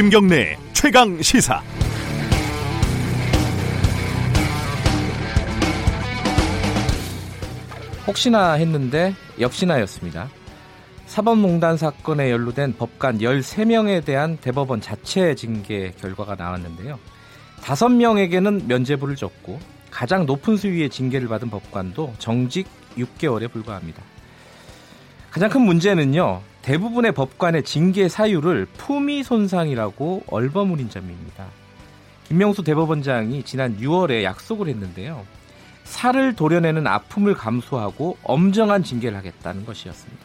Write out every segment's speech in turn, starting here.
김경래 최강 시사. 혹시나 했는데 역시나였습니다. 사법농단 사건에 연루된 법관 13명에 대한 대법원 자체 징계 결과가 나왔는데요. 5명에게는 면죄부를 줬고 가장 높은 수위의 징계를 받은 법관도 정직 6개월에 불과합니다. 가장 큰 문제는요. 대부분의 법관의 징계 사유를 품위 손상이라고 얼버무린 점입니다. 김명수 대법원장이 지난 6월에 약속을 했는데요. 살을 도려내는 아픔을 감수하고 엄정한 징계를 하겠다는 것이었습니다.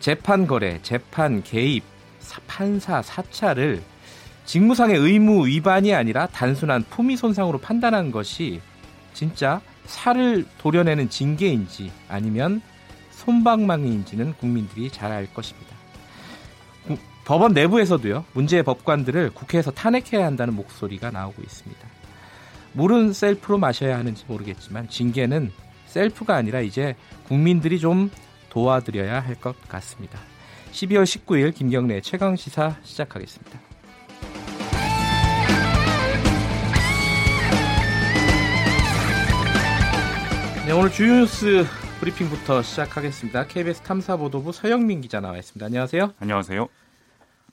재판 거래, 재판 개입, 판사 사찰을 직무상의 의무 위반이 아니라 단순한 품위 손상으로 판단한 것이 진짜 살을 도려내는 징계인지 아니면 손방망이인지는 국민들이 잘 알 것입니다. 법원 내부에서도요 문제의 법관들을 국회에서 탄핵해야 한다는 목소리가 나오고 있습니다. 물은 셀프로 마셔야 하는지 모르겠지만 징계는 셀프가 아니라 이제 국민들이 좀 도와드려야 할 것 같습니다. 12월 19일 김경래 최강 시사 시작하겠습니다. 네, 오늘 주요 뉴스 브리핑부터 시작하겠습니다. KBS 탐사보도부 서영민 기자 나와 있습니다. 안녕하세요. 안녕하세요.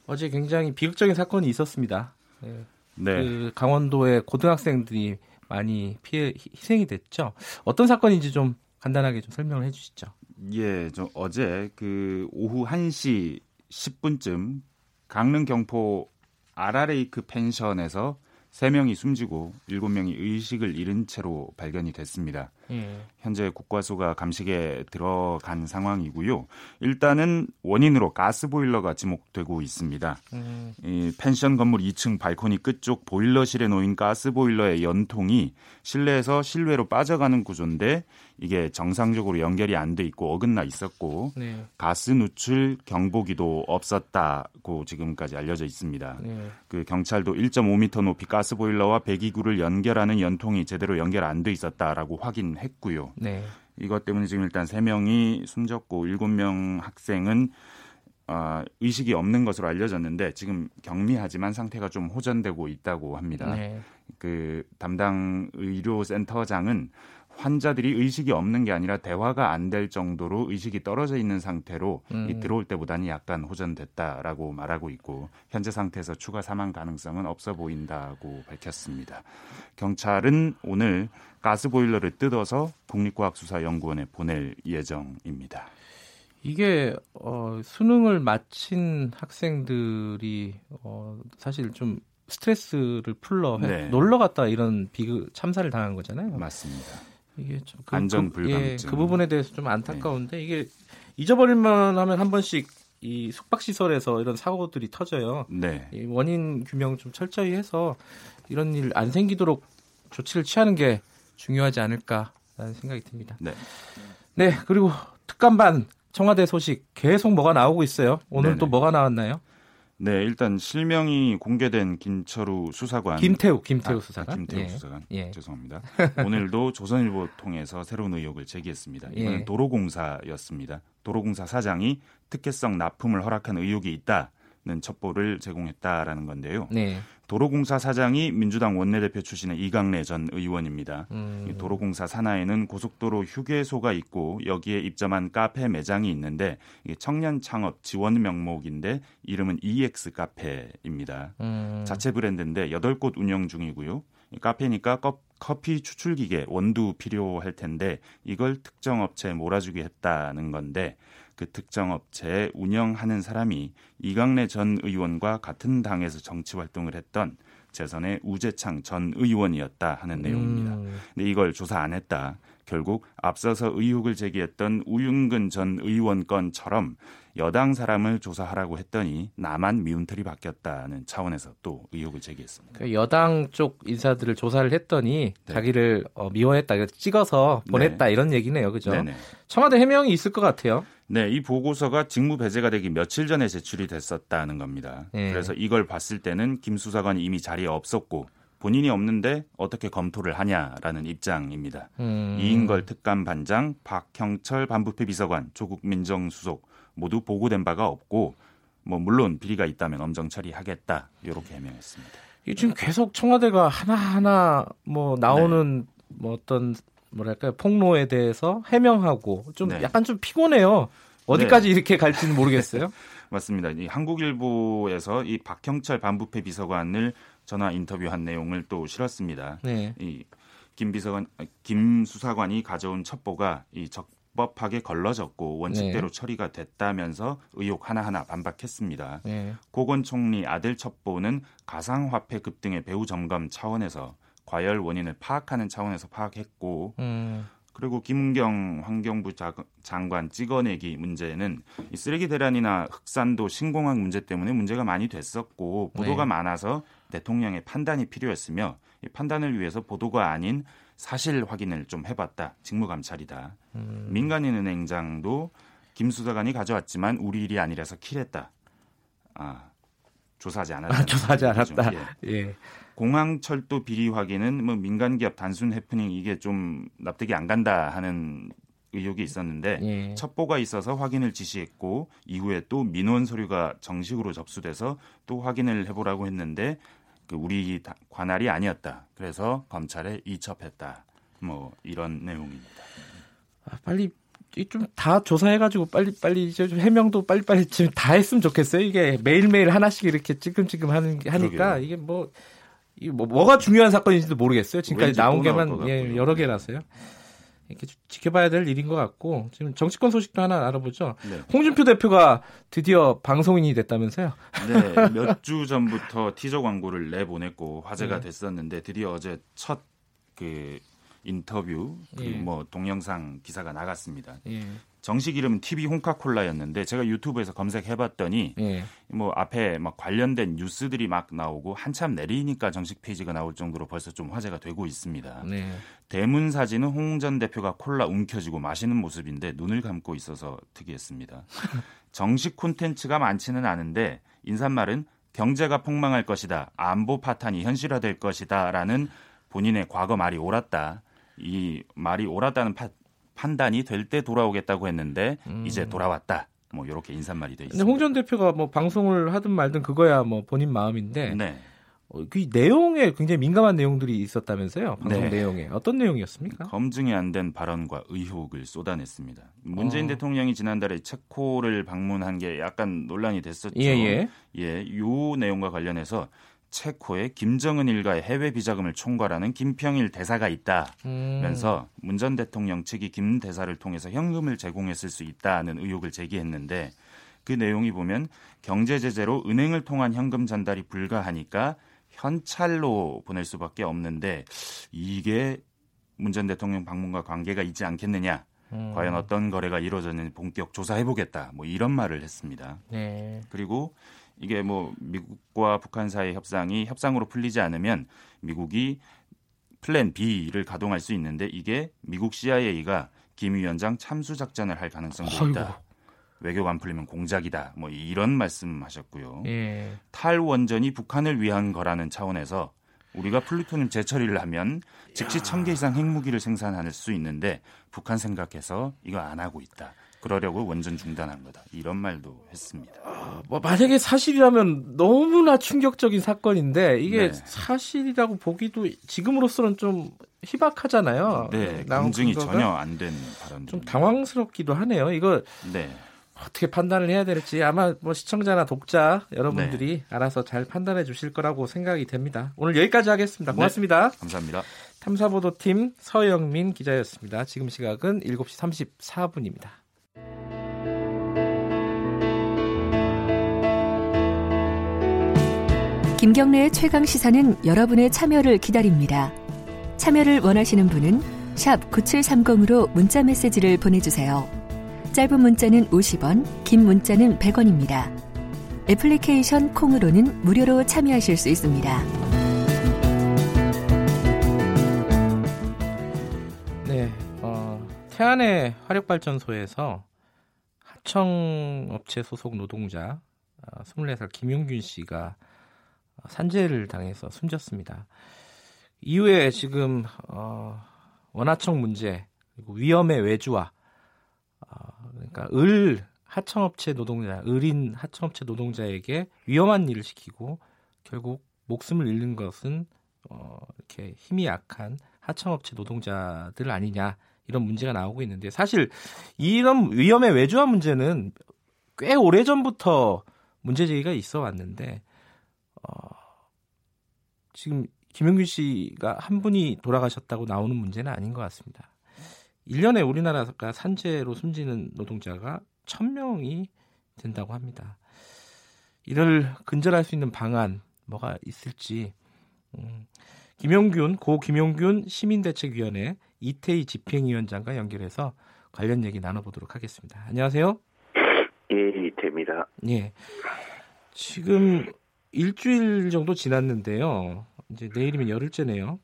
어제 굉장히 비극적인 사건이 있었습니다. 네. 그 강원도의 고등학생들이 많이 피해 희생이 됐죠. 어떤 사건인지 좀 간단하게 좀 설명을 해주시죠. 예, 저 어제 그 오후 1시 10분쯤 강릉 경포 아라레이크 펜션에서 3명이 숨지고 7명이 의식을 잃은 채로 발견이 됐습니다. 예. 현재 국과수가 감식에 들어간 상황이고요. 일단은 원인으로 가스 보일러가 지목되고 있습니다. 음. 이 펜션 건물 2층 발코니 끝쪽 보일러실에 놓인 가스 보일러의 연통이 실내에서 실외로 빠져가는 구조인데 이게 정상적으로 연결이 안 돼 있고 어긋나 있었고 네. 가스 누출 경보기도 없었다고 지금까지 알려져 있습니다. 네. 그 경찰도 1.5m 높이 가스 보일러와 배기구를 연결하는 연통이 제대로 연결 안 돼 있었다라고 확인 했고요. 네. 이것 때문에 지금 일단 3명이 숨졌고 7명 학생은 어, 의식이 없는 것으로 알려졌는데 지금 격리하지만 상태가 좀 호전되고 있다고 합니다. 네. 그 담당 의료센터장은 환자들이 의식이 없는 게 아니라 대화가 안 될 정도로 의식이 떨어져 있는 상태로 음. 이 들어올 때보다는 약간 호전됐다라고 말하고 있고 현재 상태에서 추가 사망 가능성은 없어 보인다고 밝혔습니다. 경찰은 오늘 가스 보일러를 뜯어서 국립과학수사연구원에 보낼 예정입니다. 이게 어, 수능을 마친 학생들이 어, 사실 좀 스트레스를 풀러 네. 놀러 갔다 이런 비극 참사를 당한 거잖아요. 맞습니다. 이게 좀 그 안전 불감증 예, 그 부분에 대해서 좀 안타까운데 네. 이게 잊어버릴만 하면 한 번씩 이 숙박 시설에서 이런 사고들이 터져요. 네. 이 원인 규명 좀 철저히 해서 이런 일 안 생기도록 조치를 취하는 게 중요하지 않을까라는 생각이 듭니다. 네. 네 그리고 특감반 청와대 소식 계속 뭐가 나오고 있어요. 오늘 네네. 또 뭐가 나왔나요? 네, 일단 실명이 공개된 김철우 수사관 김태우 김태우 아, 수사관 김태우 예. 수사관 예. 죄송합니다. 오늘도 조선일보 통해서 새로운 의혹을 제기했습니다. 이번엔 예. 도로공사였습니다. 도로공사 사장이 특혜성 납품을 허락한 의혹이 있다는 첩보를 제공했다라는 건데요. 네. 도로공사 사장이 민주당 원내대표 출신의 이강래 전 의원입니다. 음. 도로공사 산하에는 고속도로 휴게소가 있고 여기에 입점한 카페 매장이 있는데 청년 창업 지원 명목인데 이름은 EX 카페입니다. 음. 자체 브랜드인데 8곳 운영 중이고요. 카페니까 커피 추출기계 원두 필요할 텐데 이걸 특정 업체에 몰아주게 했다는 건데 그 특정 업체에 운영하는 사람이 이강래 전 의원과 같은 당에서 정치 활동을 했던 재선의 우재창 전 의원이었다 하는 내용입니다. 음. 근데 이걸 조사 안 했다. 결국 앞서서 의혹을 제기했던 우윤근 전 의원 건처럼 여당 사람을 조사하라고 했더니 나만 미운털이 바뀌었다는 차원에서 또 의혹을 제기했습니다. 그 여당 쪽 인사들을 조사를 했더니 네. 자기를 어, 미워했다, 찍어서 보냈다 네. 이런 얘기네요, 그죠? 네네. 청와대 해명이 있을 것 같아요. 네, 이 보고서가 직무 배제가 되기 며칠 전에 제출이 됐었다는 겁니다. 네. 그래서 이걸 봤을 때는 김 수사관이 이미 자리에 없었고 본인이 없는데 어떻게 검토를 하냐라는 입장입니다. 음. 이인걸 특감 반장, 박형철 반부패 비서관, 조국 민정수석 모두 보고된 바가 없고 뭐 물론 비리가 있다면 엄정 처리하겠다 이렇게 해명했습니다. 이 지금 계속 청와대가 하나 하나 뭐 나오는 네. 뭐 어떤 뭐랄까요 폭로에 대해서 해명하고 좀 네. 약간 좀 피곤해요. 어디까지 네. 이렇게 갈지는 모르겠어요. 맞습니다. 이 한국일보에서 이 박형철 반부패 비서관을 전화 인터뷰한 내용을 또 실었습니다. 네. 이김 비서관, 김 수사관이 가져온 첩보가 이 적법하게 걸러졌고 원칙대로 네. 처리가 됐다면서 의혹 하나하나 반박했습니다. 네. 고건 총리 아들 첩보는 가상화폐 급등의 배후 점검 차원에서 과열 원인을 파악하는 차원에서 파악했고 음. 그리고 김은경 환경부 장관 찍어내기 문제는 이 쓰레기 대란이나 흑산도 신공항 문제 때문에 문제가 많이 됐었고 보도가 네. 많아서 대통령의 판단이 필요했으며 이 판단을 위해서 보도가 아닌 사실 확인을 좀 해봤다. 직무감찰이다. 음. 민간인 은행장도 김 수사관이 가져왔지만 우리 일이 아니라서 킬했다. 아 조사하지 않았다. 아, 조사하지 않았다. 예. 예. 공항철도 비리 확인은 뭐 민간 기업 단순 해프닝 이게 좀 납득이 안 간다 하는 의혹이 있었는데 예. 첩보가 있어서 확인을 지시했고 이후에 또 민원 서류가 정식으로 접수돼서 또 확인을 해보라고 했는데 그 우리 관할이 아니었다. 그래서 검찰에 이첩했다. 뭐 이런 내용입니다. 아, 빨리 좀 다 조사해가지고 빨리 빨리 이제 좀 해명도 빨리 빨리 지금 다 했으면 좋겠어요. 이게 매일 매일 하나씩 이렇게 찌끔찌끔 하는 하니까 그러게요. 이게 뭐 뭐, 뭐가 중요한 사건인지도 모르겠어요. 지금까지 나온 게만 예, 여러 개라서요. 이렇게 지켜봐야 될 일인 것 같고 지금 정치권 소식도 하나 알아보죠. 네. 홍준표 대표가 드디어 방송인이 됐다면서요? 네, 몇 주 전부터 티저 광고를 내보냈고 화제가 네. 됐었는데 드디어 어제 첫 그 인터뷰 그리고 예. 뭐 동영상 기사가 나갔습니다. 예. 정식 이름은 TV 홍카콜라였는데 제가 유튜브에서 검색해봤더니 예. 뭐 앞에 막 관련된 뉴스들이 막 나오고 한참 내리니까 정식 페이지가 나올 정도로 벌써 좀 화제가 되고 있습니다. 네. 대문 사진은 홍 전 대표가 콜라 움켜쥐고 마시는 모습인데 눈을 감고 있어서 특이했습니다. 정식 콘텐츠가 많지는 않은데 인사말은 경제가 폭망할 것이다, 안보 파탄이 현실화될 것이다라는 본인의 과거 말이 옳았다. 이 말이 옳았다는 파, 판단이 될 때 돌아오겠다고 했는데 음. 이제 돌아왔다. 뭐 이렇게 인사말이 돼 있습니다. 홍전 대표가 뭐 방송을 하든 말든 그거야 뭐 본인 마음인데 네. 어, 그 내용에 굉장히 민감한 내용들이 있었다면서요. 방송 네. 내용에 어떤 내용이었습니까? 검증이 안 된 발언과 의혹을 쏟아냈습니다. 문재인 어. 대통령이 지난달에 체코를 방문한 게 약간 논란이 됐었죠. 예, 예. 예, 요 내용과 관련해서 체코에 김정은 일가의 해외 비자금을 총괄하는 김평일 대사가 있다면서 음. 문전 대통령 측이 김 대사를 통해서 현금을 제공했을 수 있다는 의혹을 제기했는데 그 내용이 보면 경제 제재로 은행을 통한 현금 전달이 불가하니까 현찰로 보낼 수밖에 없는데 이게 문 전 대통령 방문과 관계가 있지 않겠느냐. 음. 과연 어떤 거래가 이루어졌는지 본격 조사해 보겠다. 뭐 이런 말을 했습니다. 네. 그리고 이게 뭐 미국과 북한 사이 협상이 협상으로 풀리지 않으면 미국이 plan B를 가동할 수 있는데 이게 미국 CIA가 김 위원장 참수 작전을 할 가능성도 있다. 아이고. 외교가 안 풀리면 공작이다. 뭐 이런 말씀하셨고요. 예. 탈원전이 북한을 위한 거라는 차원에서 우리가 플루토늄 재처리를 하면 즉시 천 개 이상 핵무기를 생산할 수 있는데 북한 생각해서 이거 안 하고 있다. 그러려고 원전 중단한 거다. 이런 말도 했습니다. 어, 뭐 만약에 사실이라면 너무나 충격적인 사건인데 이게 네. 사실이라고 보기도 지금으로서는 좀 희박하잖아요. 네, 검증이 전혀 안 된 발언. 좀 당황스럽기도 하네요. 이거 네. 어떻게 판단을 해야 될지 아마 뭐 시청자나 독자 여러분들이 네. 알아서 잘 판단해 주실 거라고 생각이 됩니다. 오늘 여기까지 하겠습니다. 네. 고맙습니다. 네, 감사합니다. 탐사보도팀 서영민 기자였습니다. 지금 시각은 7시 34분입니다. 김경래의 최강 시사는 여러분의 참여를 기다립니다. 참여를 원하시는 분은 9730으로 문자 메시지를 보내주세요. 짧은 문자는 50원, 긴 문자는 100원입니다. 애플리케이션 콩으로는 무료로 참여하실 수 있습니다. 네, 어, 태안의 화력발전소에서 하청업체 소속 노동자 24살 어, 김용균 씨가 산재를 당해서 숨졌습니다. 이후에 지금 어, 원하청 문제 그리고 위험의 외주화 어, 그러니까 을 하청업체 노동자, 의린 하청업체 노동자에게 위험한 일을 시키고 결국 목숨을 잃는 것은 어, 이렇게 힘이 약한 하청업체 노동자들 아니냐 이런 문제가 나오고 있는데 사실 이런 위험의 외주화 문제는 꽤 오래 전부터 문제 제기가 있어 왔는데 어, 지금 김영균 씨가 한 분이 돌아가셨다고 나오는 문제는 아닌 것 같습니다. 1년에 우리나라가 산재로 숨지는 노동자가 1000명이 된다고 합니다. 이를 근절할 수 있는 방안 뭐가 있을지 음, 김용균 고 김용균 시민대책위원회 이태희 집행위원장과 연결해서 관련 얘기 나눠보도록 하겠습니다. 안녕하세요. 예, 이태입니다. 예. 지금 일주일 정도 지났는데요. 이제 내일이면 열흘째네요.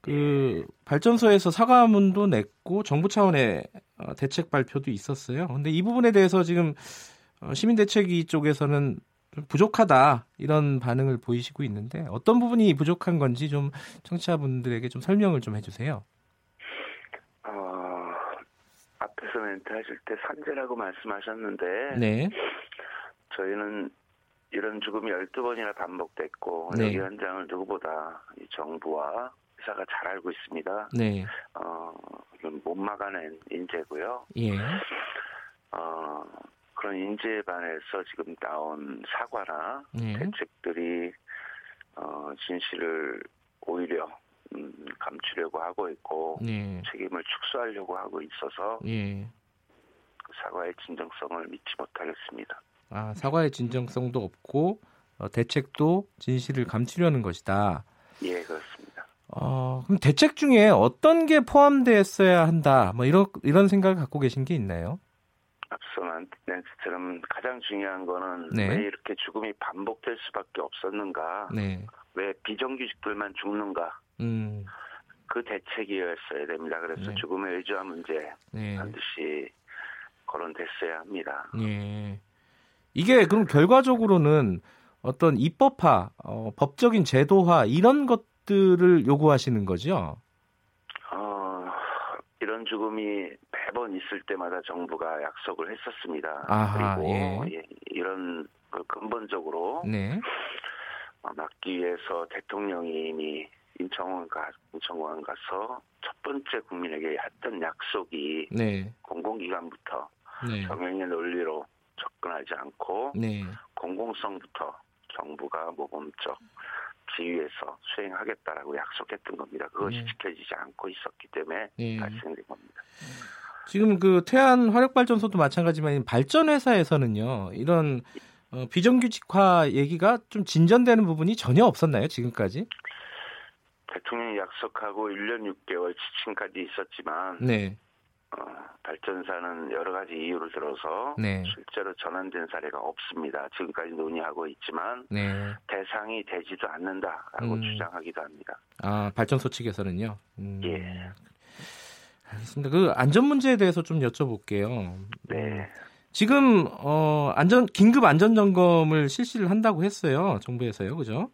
그 발전소에서 사과문도 냈고 정부 차원의 어, 대책 발표도 있었어요. 근데 이 부분에 대해서 지금 어, 시민 대책위 쪽에서는 좀 부족하다 이런 반응을 보이시고 있는데 어떤 부분이 부족한 건지 좀 청취자분들에게 좀 설명을 좀 해주세요. 어, 앞에서 멘트 하실 때 산재라고 말씀하셨는데 네, 저희는 이런 죽음이 12번이나 반복됐고 네. 여기 현장을 누구보다 이 정부와 회사가 잘 알고 있습니다. 네, 어, 이건 못 막아낸 인재고요. 예, 어, 그런 인재에 반해서 지금 나온 사과나 예, 대책들이 어, 진실을 오히려 음, 감추려고 하고 있고 네, 책임을 축소하려고 하고 있어서 예. 그 사과의 진정성을 믿지 못하겠습니다. 아 사과의 진정성도 없고 어, 대책도 진실을 감추려는 것이다. 예, 그렇습니다. 어, 그럼 대책 중에 어떤 게 포함됐어야 한다. 뭐 이런 이런 생각을 갖고 계신 게 있나요? 앞서 낸스처럼 가장 중요한 거는 네. 왜 이렇게 죽음이 반복될 수밖에 없었는가? 네. 왜 비정규직들만 죽는가? 음. 그 대책이었어야 됩니다. 그래서 네. 죽음의 의주화 문제 네. 반드시 거론됐어야 합니다. 예. 이게 그럼 결과적으로는 어떤 입법화, 어, 법적인 제도화 이런 것들을 요구하시는 거죠? 어, 이런 죽음이 매번 있을 때마다 정부가 약속을 했었습니다. 아하, 그리고 예. 예, 이런 그 근본적으로 네. 어, 막기 위해서 대통령이 이미 인천공항, 가, 인천공항 가서 첫 번째 국민에게 했던 약속이 네. 공공기관부터 네. 경영의 논리로 접근하지 않고 네. 공공성부터 정부가 모범적 지휘에서 수행하겠다라고 약속했던 겁니다. 그것이 네. 지켜지지 않고 있었기 때문에 네. 발생된 겁니다. 지금 그 태안 화력발전소도 마찬가지지만 발전 회사에서는요. 이런 어, 비정규직화 얘기가 좀 진전되는 부분이 전혀 없었나요? 지금까지? 대통령이 약속하고 1년 6개월 지침까지 있었지만 네. 어, 발전사는 여러 가지 이유를 들어서 네. 실제로 전환된 사례가 없습니다. 지금까지 논의하고 있지만 네. 대상이 되지도 않는다라고 음. 주장하기도 합니다. 아, 발전소 측에서는요. 음. 예. 알겠습니다. 그 안전 문제에 대해서 좀 여쭤볼게요. 음, 네. 지금 어 안전 긴급 안전 점검을 실시를 한다고 했어요. 정부에서요. 그죠?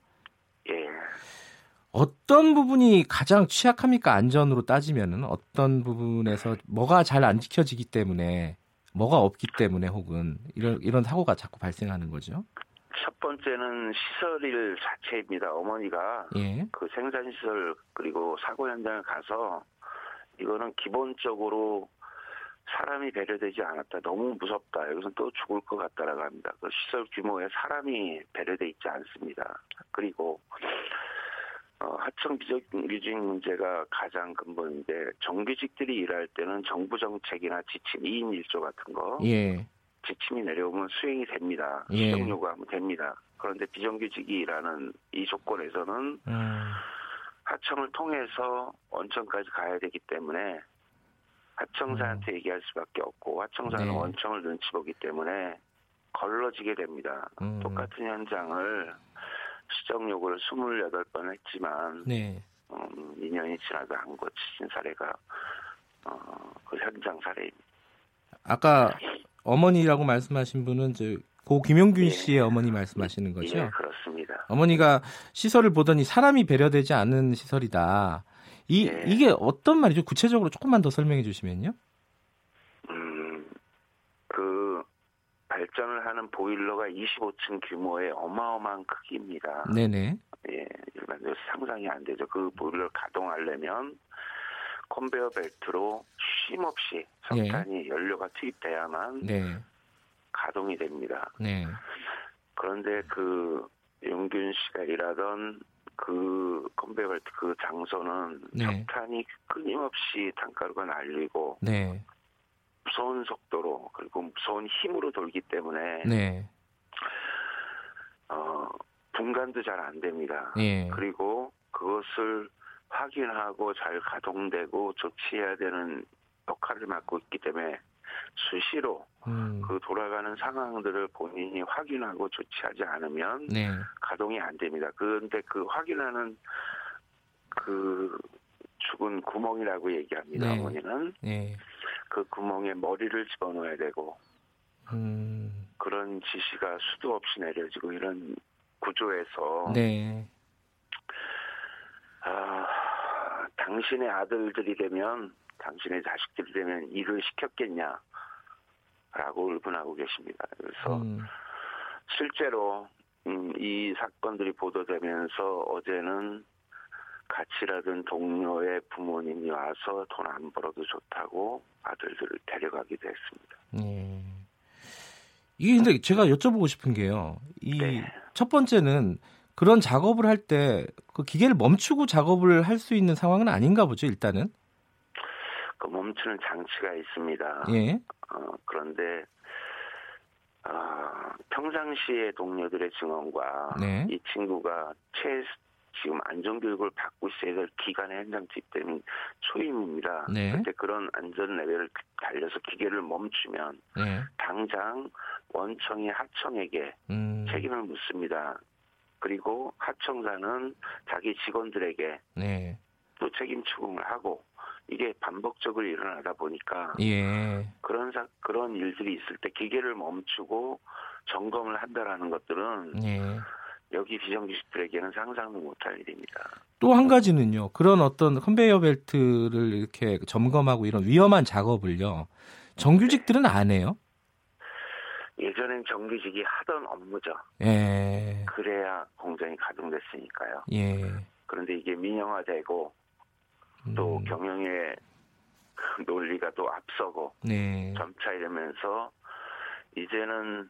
예. 어떤 부분이 가장 취약합니까? 안전으로 따지면은 어떤 부분에서 뭐가 잘 안 지켜지기 때문에 뭐가 없기 때문에 혹은 이런 이런 사고가 자꾸 발생하는 거죠. 첫 번째는 시설일 자체입니다. 어머니가 예. 그 생산 시설 그리고 사고 현장을 가서 이거는 기본적으로 사람이 배려되지 않았다. 너무 무섭다. 여기서 또 죽을 것 같다라고 합니다. 그 시설 규모에 사람이 배려돼 있지 않습니다. 그리고 어, 하청 비정규직 문제가 가장 근본인데 정규직들이 일할 때는 정부 정책이나 지침 2인 1조 같은 거 예. 지침이 내려오면 수행이 됩니다. 예. 수정 요구하면 됩니다. 그런데 비정규직이 일하는 이 조건에서는 음, 하청을 통해서 원청까지 가야 되기 때문에 하청사한테 얘기할 수밖에 없고 하청사는 네. 원청을 눈치 보기 때문에 걸러지게 됩니다. 음. 똑같은 현장을 시정 요구를 28번 했지만 네. 음, 2년이 지나도 안 고치신 사례가 어, 그 현장 사례입니다. 아까 어머니라고 말씀하신 분은 저고 김용균 예. 씨의 어머니 말씀하시는 거죠? 예, 그렇습니다. 어머니가 시설을 보더니 사람이 배려되지 않은 시설이다. 이 예. 이게 어떤 말이죠? 구체적으로 조금만 더 설명해 주시면요. 음, 그 발전을 하는 보일러가 25층 규모의 어마어마한 크기입니다. 네네. 예, 일반적으로 상상이 안 되죠. 그 보일러를 가동하려면 컨베어 벨트로 쉼 없이 석탄이 연료가 투입돼야만 네. 가동이 됩니다. 네. 그런데 그 용균 씨가 일하던 그 컨베어 벨트 그 장소는 네. 석탄이 끊임없이 단가루가 날리고 네. 무서운 속도로 그리고 무서운 힘으로 돌기 때문에 네. 어, 분간도 잘 안 됩니다. 예. 그리고 그것을 확인하고 잘 가동되고 조치해야 되는 역할을 맡고 있기 때문에 수시로 음. 그 돌아가는 상황들을 본인이 확인하고 조치하지 않으면 네. 가동이 안 됩니다. 그런데 그 확인하는 그 죽은 구멍이라고 얘기합니다. 네. 어머니는 네. 그 구멍에 머리를 집어넣어야 되고 음. 그런 지시가 수도 없이 내려지고 이런 구조에서 네. 아, 당신의 아들들이 되면 당신의 자식들이 되면 일을 시켰겠냐 라고 울분하고 계십니다. 그래서 음. 실제로 음, 이 사건들이 보도되면서 어제는 같이 일하던 동료의 부모님이 와서 돈 안 벌어도 좋다고 아들들을 데려가기도 했습니다. 예. 이게 근데 제가 여쭤보고 싶은 게요. 이 네. 첫 번째는 그런 작업을 할 때 그 기계를 멈추고 작업을 할 수 있는 상황은 아닌가 보죠, 일단은. 그 멈추는 장치가 있습니다. 예. 어, 그런데 어, 평상시의 동료들의 증언과 네. 이 친구가 최 지금 안전교육을 받고 있어야 될 기간에 현장 투입되는 초임입니다. 네. 그때 그런 안전 레벨을 달려서 기계를 멈추면 예. 당장 원청이 하청에게 음. 책임을 묻습니다. 그리고 하청사는 자기 직원들에게 네. 또 책임 추궁을 하고 이게 반복적으로 일어나다 보니까 예. 그런 사, 그런 일들이 있을 때 기계를 멈추고 점검을 한다라는 것들은 예. 여기 비정규직들에게는 상상도 못할 일입니다. 또 한 가지는요. 그런 어떤 컨베이어 벨트를 이렇게 점검하고 이런 위험한 작업을요. 정규직들은 안 해요. 예전엔 정규직이 하던 업무죠. 예. 그래야 공장이 가동됐으니까요. 예. 그런데 이게 민영화되고 또 음. 경영의 그 논리가 또 앞서고 네. 점차 이러면서 이제는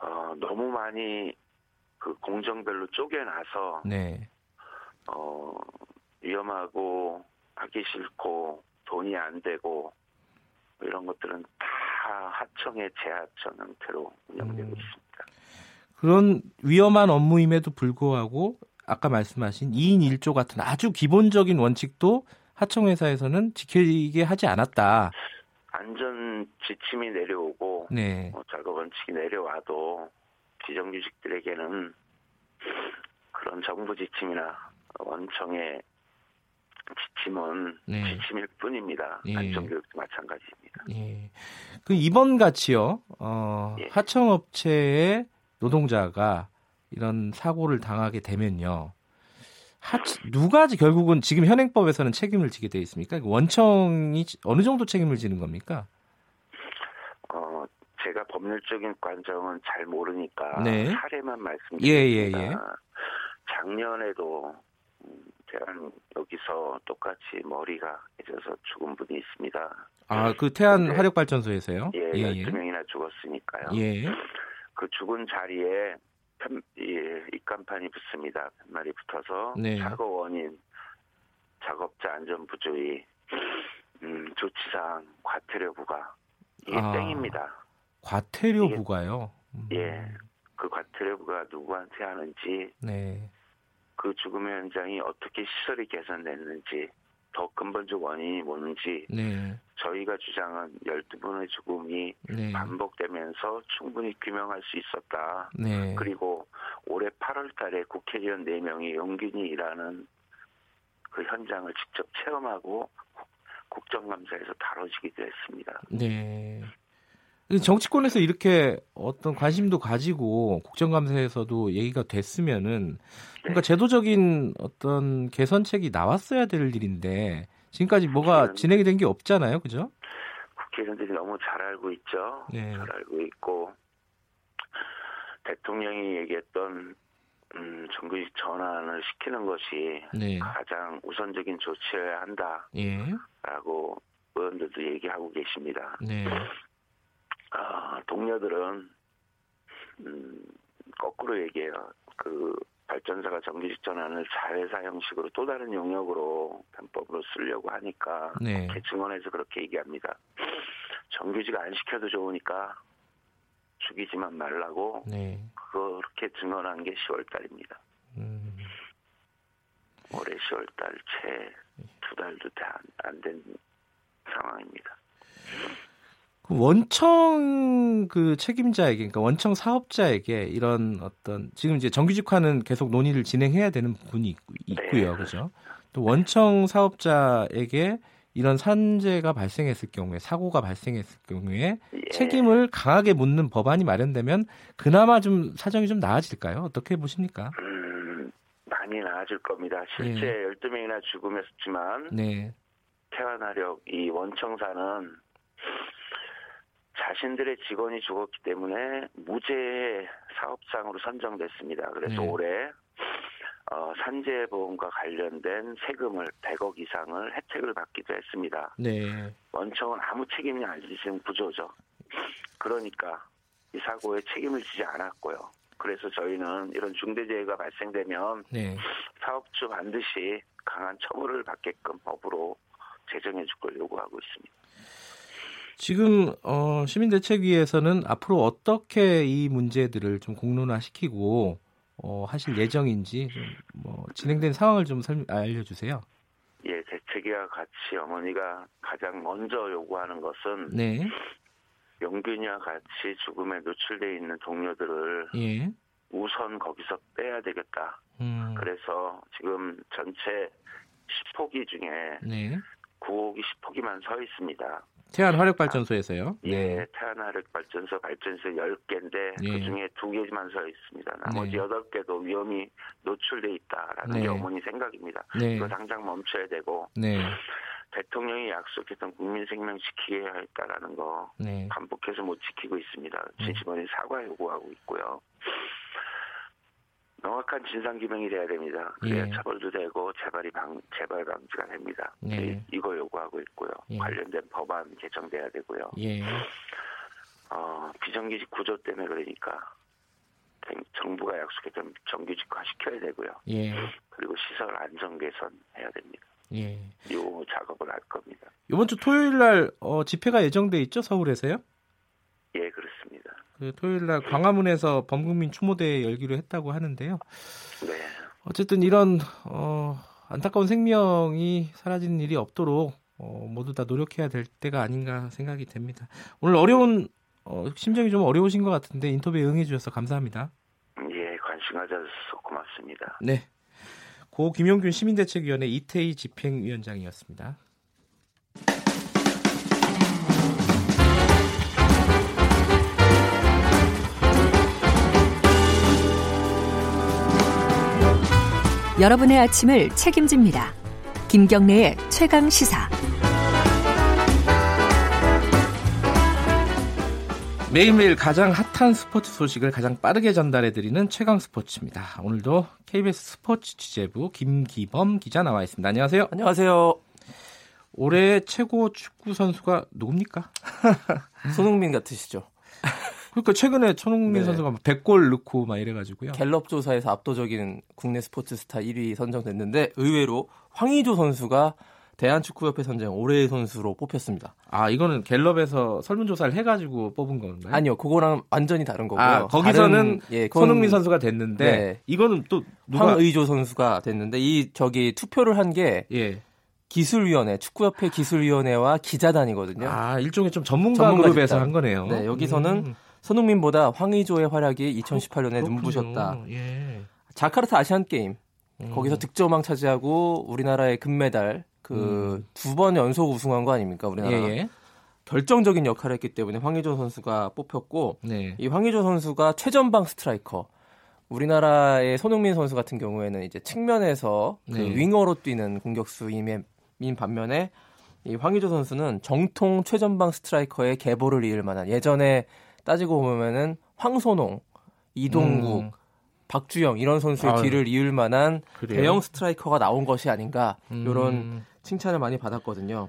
어, 너무 많이 그 공정별로 쪼개놔서 네. 어, 위험하고 하기 싫고 돈이 안 되고 이런 것들은 다 하청의 재하청 형태로 운영되고 음. 있습니다. 그런 위험한 업무임에도 불구하고 아까 말씀하신 2인 1조 같은 아주 기본적인 원칙도 하청회사에서는 지키게 하지 않았다. 안전 지침이 내려오고 네. 뭐 작업 원칙이 내려와도 비정규직들에게는 그런 정부 지침이나 원청의 지침은 네. 지침일 뿐입니다. 예. 안전교육도 마찬가지입니다. 예. 그 이번 같이요. 어, 예. 하청업체의 노동자가 이런 사고를 당하게 되면요. 하, 누가 결국은 지금 현행법에서는 책임을 지게 돼 있습니까? 원청이 어느 정도 책임을 지는 겁니까? 어, 제가 법률적인 관점은 잘 모르니까 네. 사례만 예, 말씀드리겠습니다. 예, 예. 작년에도 음, 대한 여기서 똑같이 머리가 깨져서 죽은 분이 있습니다. 아, 그 태안 네. 화력 발전소에서요? 예, 예, 12명이나 죽었으니까요. 예. 그 죽은 자리에 편, 예, 입간판이 붙습니다. 편말이 붙어서 네. 사고 원인, 작업자 안전 부조의 음, 조치사항, 과태료 부과 이게 아. 땡입니다. 과태료 부가요. 음, 예, 그 과태료 부가 누구한테 하는지 네. 그 죽음의 현장이 어떻게 시설이 개선됐는지 더 근본적 원인이 뭔지 네. 저희가 주장한 12분의 죽음이 네. 반복되면서 충분히 규명할 수 있었다. 네. 그리고 올해 8월 달에 국회의원 4명이 용균이 일하는 그 현장을 직접 체험하고 국- 국정감사에서 다뤄지기도 했습니다. 네. 정치권에서 이렇게 어떤 관심도 가지고 국정감사에서도 얘기가 됐으면은 그러니까 제도적인 어떤 개선책이 나왔어야 될 일인데 지금까지 뭐가. 진행이 된 게 없잖아요, 그죠? 국회의원들이 너무 잘 알고 있죠. 네. 잘 알고 있고 대통령이 얘기했던 음, 정규직 전환을 시키는 것이 네. 가장 우선적인 조치여야 예. 한다라고 의원들도 얘기하고 계십니다. 네. 아, 동료들은 음, 거꾸로 얘기해요. 그 발전사가 정규직 전환을 자회사 형식으로 또 다른 용역으로 편법으로 쓰려고 하니까 네. 국회 증언에서 그렇게 얘기합니다. 정규직 안 시켜도 좋으니까 죽이지만 말라고 네. 그렇게 증언한 게 10월 달입니다. 음. 올해 10월 달 채 두 달도 안된 상황입니다. 그 원청 그 책임자에게, 그러니까 원청 사업자에게 이런 어떤 지금 이제 정규직화는 계속 논의를 진행해야 되는 부분이 있고, 있고요, 네. 그죠? 또 원청 사업자에게 이런 산재가 발생했을 경우에 사고가 발생했을 경우에 예. 책임을 강하게 묻는 법안이 마련되면 그나마 좀 사정이 좀 나아질까요? 어떻게 보십니까? 음, 많이 나아질 겁니다. 실제 예. 12명이나 죽음했지만 네, 태완하력 이 원청사는 자신들의 직원이 죽었기 때문에 무죄 사업장으로 선정됐습니다. 그래서 네. 올해 어, 산재보험과 관련된 세금을 100억 이상을 혜택을 받기도 했습니다. 네, 원청은 아무 책임이 안 지는 구조죠. 그러니까 이 사고에 책임을 지지 않았고요. 그래서 저희는 이런 중대재해가 발생되면 네. 사업주 반드시 강한 처벌을 받게끔 법으로 제정해 줄 걸 요구하고 있습니다. 지금 어, 시민대책위에서는 앞으로 어떻게 이 문제들을 좀 공론화시키고 어, 하실 예정인지 좀뭐 진행된 상황을 좀 설명, 알려주세요. 예, 대책위와 같이 어머니가 가장 먼저 요구하는 것은 네, 영균이와 같이 죽음에 노출돼 있는 동료들을 예, 우선 거기서 빼야 되겠다. 음, 그래서 지금 전체 10호기 중에 네. 9호기 10호기만 서 있습니다. 태안 화력발전소에서요. 예, 네, 태안 화력 발전소 발전소 10개인데 예. 그 중에 두 개만 서 있습니다. 나머지 네. 여덟 개도 위험이 노출돼 있다라는 네. 게 어머니 생각입니다. 네, 이거 당장 멈춰야 되고 네, 대통령이 약속했던 국민 생명 지키게 했다라는 거 네, 반복해서 못 지키고 있습니다. 네. 진심원이 사과 요구하고 있고요. 명확한 진상 규명이 돼야 됩니다. 그래야 예. 처벌도 되고 재발이 방 재발 방지가 됩니다. 네. 이- 이거 요구하고 있고요. 예. 관련된 법안 개정돼야 되고요. 예, 어, 비정규직 구조 때문에 그러니까 정- 정부가 약속했던 정규직화 시켜야 되고요. 예, 그리고 시설 안전 개선해야 됩니다. 예. 이 작업을 할 겁니다. 이번 주 토요일 날 어, 집회가 예정돼 있죠 서울에서요? 예, 그렇습니다. 그 토요일 날 광화문에서 범국민 추모대 열기로 했다고 하는데요. 네. 어쨌든 이런 어, 안타까운 생명이 사라지는 일이 없도록 어, 모두 다 노력해야 될 때가 아닌가 생각이 됩니다. 오늘 어려운 어, 심정이 좀 어려우신 것 같은데 인터뷰에 응해 주셔서 감사합니다. 예, 관심 가져주셔서 고맙습니다. 네, 고 김용균 시민대책위원회 이태희 집행위원장이었습니다. 여러분의 아침을 책임집니다. 김경래의 최강 시사. 매일매일 가장 핫한 스포츠 소식을 가장 빠르게 전달해드리는 최강 스포츠입니다. 오늘도 KBS 스포츠 취재부 김기범 기자 나와 있습니다. 안녕하세요. 안녕하세요. 올해 최고 축구 선수가 누굽니까? 손흥민 같으시죠? 그러니까 최근에 손흥민 네. 선수가 막 100골 넣고 막 이래가지고요. 갤럽 조사에서 압도적인 국내 스포츠 스타 1위 선정됐는데 의외로 황의조 선수가 대한축구협회 선정 올해의 선수로 뽑혔습니다. 아 이거는 갤럽에서 설문조사를 해가지고 뽑은 건가요? 아니요, 그거랑 완전히 다른 거고요. 아 거기서는 다른, 예, 그건 손흥민 선수가 됐는데 네. 이거는 또 누가 황의조 선수가 됐는데 이 저기 투표를 한게 예. 기술위원회, 축구협회 기술위원회와 기자단이거든요. 아 일종의 좀 전문가, 전문가 그룹에서 집단. 한 거네요. 네, 여기서는 음, 손흥민보다 황의조의 활약이 2018년에 그렇군요. 눈부셨다. 예. 자카르타 아시안 게임 음. 거기서 득점왕 차지하고 우리나라의 금메달 그 두번 연속 우승한 거 아닙니까 우리나라 음. 예, 예. 결정적인 역할을 했기 때문에 황의조 선수가 뽑혔고 네. 이 황의조 선수가 최전방 스트라이커 우리나라의 손흥민 선수 같은 경우에는 이제 측면에서 그 네. 윙어로 뛰는 공격수인 반면에 이 황의조 선수는 정통 최전방 스트라이커의 계보를 이을 만한 예전에 따지고 보면은 황선홍, 이동국, 음. 박주영 이런 선수의 아유. 뒤를 이을 만한 그래요? 대형 스트라이커가 나온 것이 아닌가 이런 음. 칭찬을 많이 받았거든요.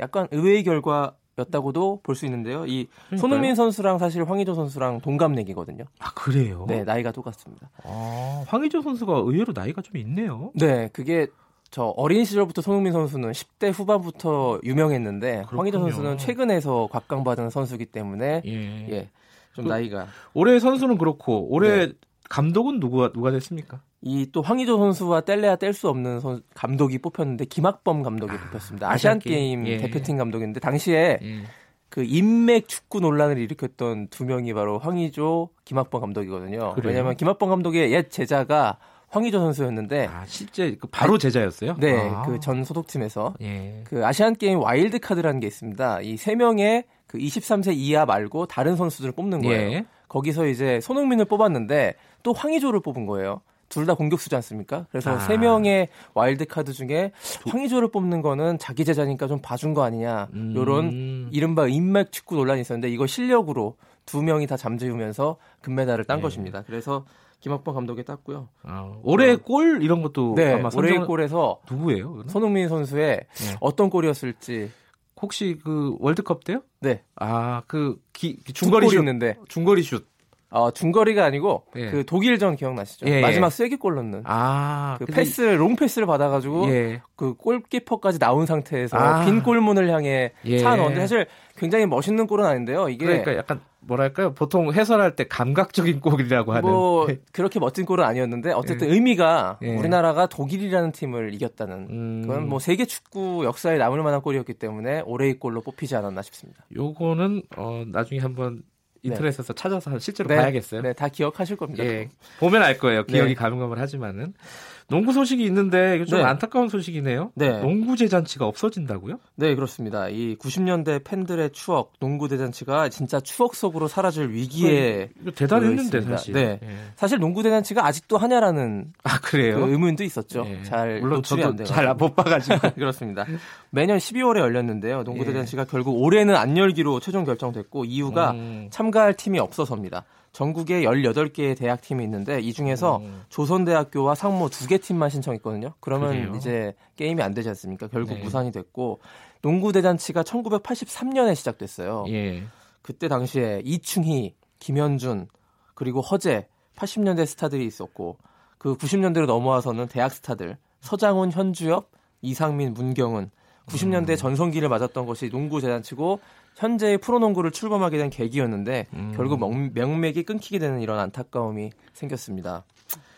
약간 의외의 결과 였다고도 볼 수 있는데요. 이 손흥민 선수랑 사실 황의조 선수랑 동갑내기거든요. 아 그래요? 네, 나이가 똑같습니다. 아, 황의조 선수가 의외로 나이가 좀 있네요. 네, 그게 저 어린 시절부터 손흥민 선수는 10대 후반부터 유명했는데 그렇군요. 선수는 최근에서 각광받은 선수이기 때문에 예. 예, 좀 그- 나이가 올해 선수는 그렇고 올해 네. 감독은 누가 누가 됐습니까? 이 또 황의조 선수와 뗄래야 뗄 수 없는 선- 감독이 뽑혔는데 김학범 감독이 뽑혔습니다. 아시안 게임. 예. 대표팀 감독인데 당시에 예. 그 인맥 축구 논란을 일으켰던 두 명이 바로 황의조, 김학범 감독이거든요. 그래요? 왜냐하면 김학범 감독의 옛 제자가 황의조 선수였는데 아 실제 그 바로 제자였어요? 네, 아. 그전 소속팀에서 예. 그 아시안 게임 와일드 카드라는 게 있습니다. 이 세 명의 그 23세 이하 말고 다른 선수들을 뽑는 거예요. 예. 거기서 이제 손흥민을 뽑았는데 또 황의조를 뽑은 거예요. 둘다 공격수지 않습니까? 그래서 아. 세 명의 와일드 카드 중에 황의조를 뽑는 거는 자기 제자니까 좀 봐준 거 아니냐. 음. 요런 이른바 인맥 축구 논란이 있었는데 이거 실력으로 두 명이 다 잠재우면서 금메달을 딴 예. 것입니다. 그래서 김학범 감독이 땄고요. 아, 올해 골 이런 것도 네, 아마 올해의 선정 골에서 누구예요? 그거는? 손흥민 선수의 어떤 골이었을지 혹시 그 월드컵 때요? 네 아그 중거리 중거리 슛 있는데 중거리 슛. 어, 중거리가 아니고 예. 그 독일전 기억나시죠? 예, 예. 마지막 쐐기골 넣는 아, 그 패스 롱 패스를 받아 가지고 예. 그 골키퍼까지 나온 상태에서 아. 빈 골문을 향해 예. 차 넣었는데 사실 굉장히 멋있는 골은 아닌데요. 이게 그러니까 약간 뭐랄까요? 보통 해설할 때 감각적인 골이라고 하는. 뭐 그렇게 멋진 골은 아니었는데 어쨌든 의미가 예. 우리나라가 독일이라는 팀을 이겼다는 음, 그건 뭐 세계 축구 역사에 남을 만한 골이었기 때문에 올해의 골로 뽑히지 않았나 싶습니다. 요거는 어 나중에 한번 인터넷에서 찾아서 실제로 네. 봐야겠어요. 네, 다 기억하실 겁니다. 예. 보면 알 거예요. 기억이 네. 가물가물 하지만은 농구 소식이 있는데 좀 네. 안타까운 소식이네요. 네. 농구 재잔치가 없어진다고요? 네, 그렇습니다. 이 90년대 팬들의 추억, 농구 대잔치가 진짜 추억 속으로 사라질 위기에 이거 대단했는데. 사실. 네. 예. 사실 농구 대잔치가 아직도 하냐라는 아그 그래요? 의문도 있었죠. 예. 잘 물론 저도. 잘 못 봐가지고. 그렇습니다. 매년 12월에 열렸는데요. 농구 예. 대잔치가 결국 올해는 안 열기로 최종 결정됐고 이유가 음. 참가할 팀이 없어서입니다. 전국에 18개의 대학 팀이 있는데 이 중에서 음. 조선대학교와 상무 두개 팀만 신청했거든요. 그러면 그래요? 이제 게임이 안 되지 않습니까? 결국 네. 무산이 됐고 농구 대잔치가 1983년에 시작됐어요. 예. 그때 당시에 이충희, 김현준 그리고 허재 80년대 스타들이 있었고 그 90년대로 넘어와서는 대학 스타들 서장훈, 현주엽, 이상민, 문경은 90년대 음. 전성기를 맞았던 것이 농구 대잔치고 현재의 프로농구를 출범하게 된 계기였는데 음. 결국 명, 명맥이 끊기게 되는 이런 안타까움이 생겼습니다.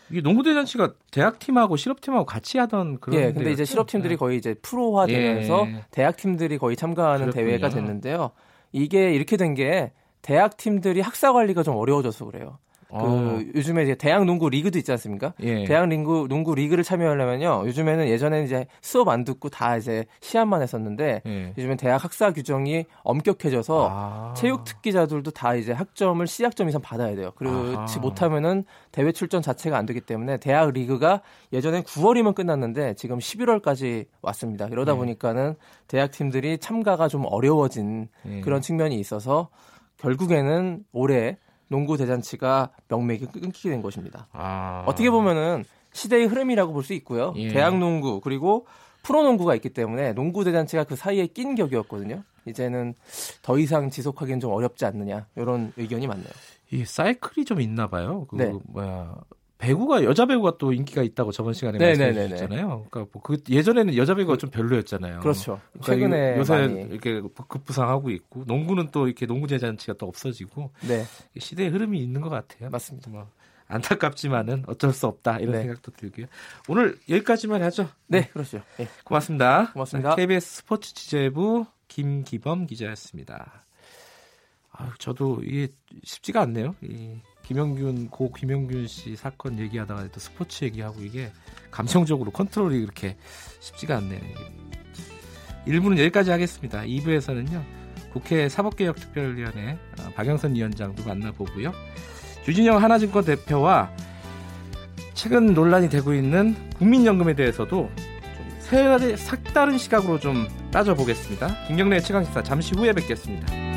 이게 농구 대잔치가 대학 팀하고 실업 팀하고 같이 하던 그런. 예, 근데 이제 데였죠? 실업 팀들이 네. 거의 이제 프로화되면서 예. 대학 팀들이 거의 참가하는 그렇군요. 대회가 됐는데요. 이게 이렇게 된 게 대학 팀들이 학사 관리가 좀 어려워져서 그래요. 어. 그 요즘에 이제 대학 농구 리그도 있지 않습니까? 예. 대학 농구 농구 리그를 참여하려면요. 요즘에는 예전에는 이제 수업 안 듣고 다 이제 시합만 했었는데 예. 요즘엔 대학 학사 규정이 엄격해져서 아. 체육 특기자들도 다 이제 학점을 C학점 이상 받아야 돼요. 그렇지 아하. 못하면은 대회 출전 자체가 안 되기 때문에 대학 리그가 예전엔 9월이면 끝났는데 지금 11월까지 왔습니다. 이러다 네. 보니까는 대학 팀들이 참가가 좀 어려워진 예. 그런 측면이 있어서 결국에는 올해 농구 대잔치가 명맥이 끊기게 된 것입니다. 아. 어떻게 보면은 시대의 흐름이라고 볼 수 있고요. 예. 대학 농구 그리고 프로 농구가 있기 때문에 농구 대잔치가 그 사이에 낀 격이었거든요. 이제는 더 이상 지속하기는 좀 어렵지 않느냐 이런 의견이 많네요. 이 사이클이 좀 있나 봐요. 그 네. 뭐야 배구가 여자 배구가 또 인기가 있다고 저번 시간에 네, 네, 네, 네. 주셨잖아요. 그러니까 뭐 그 예전에는 여자 배구가 좀 별로였잖아요. 그렇죠. 그러니까 최근에 요새 많이 이렇게 급부상하고 있고 농구는 또 이렇게 농구 재잔치가 또 없어지고 네 시대의 흐름이 있는 것 같아요. 맞습니다. 뭐 안타깝지만은 어쩔 수 없다 이런 네. 생각도 들고요. 오늘 여기까지만 하죠. 네 그렇죠. 예. 고맙습니다. 고맙습니다. KBS 스포츠 취재부 김기범 기자였습니다. 아유, 저도 이게 쉽지가 않네요. 이 김영균 고 김영균 씨 사건 얘기하다가 또 스포츠 얘기하고 이게 감정적으로 컨트롤이 그렇게 쉽지가 않네요. 이게. 1부는 여기까지 하겠습니다. 2부에서는요. 국회 사법개혁특별위원회 어, 박영선 위원장도 만나보고요. 주진영 하나증권 대표와 최근 논란이 되고 있는 국민연금에 대해서도 좀 새, 색다른 시각으로 좀 따져보겠습니다. 김경래의 최강시사 잠시 후에 뵙겠습니다.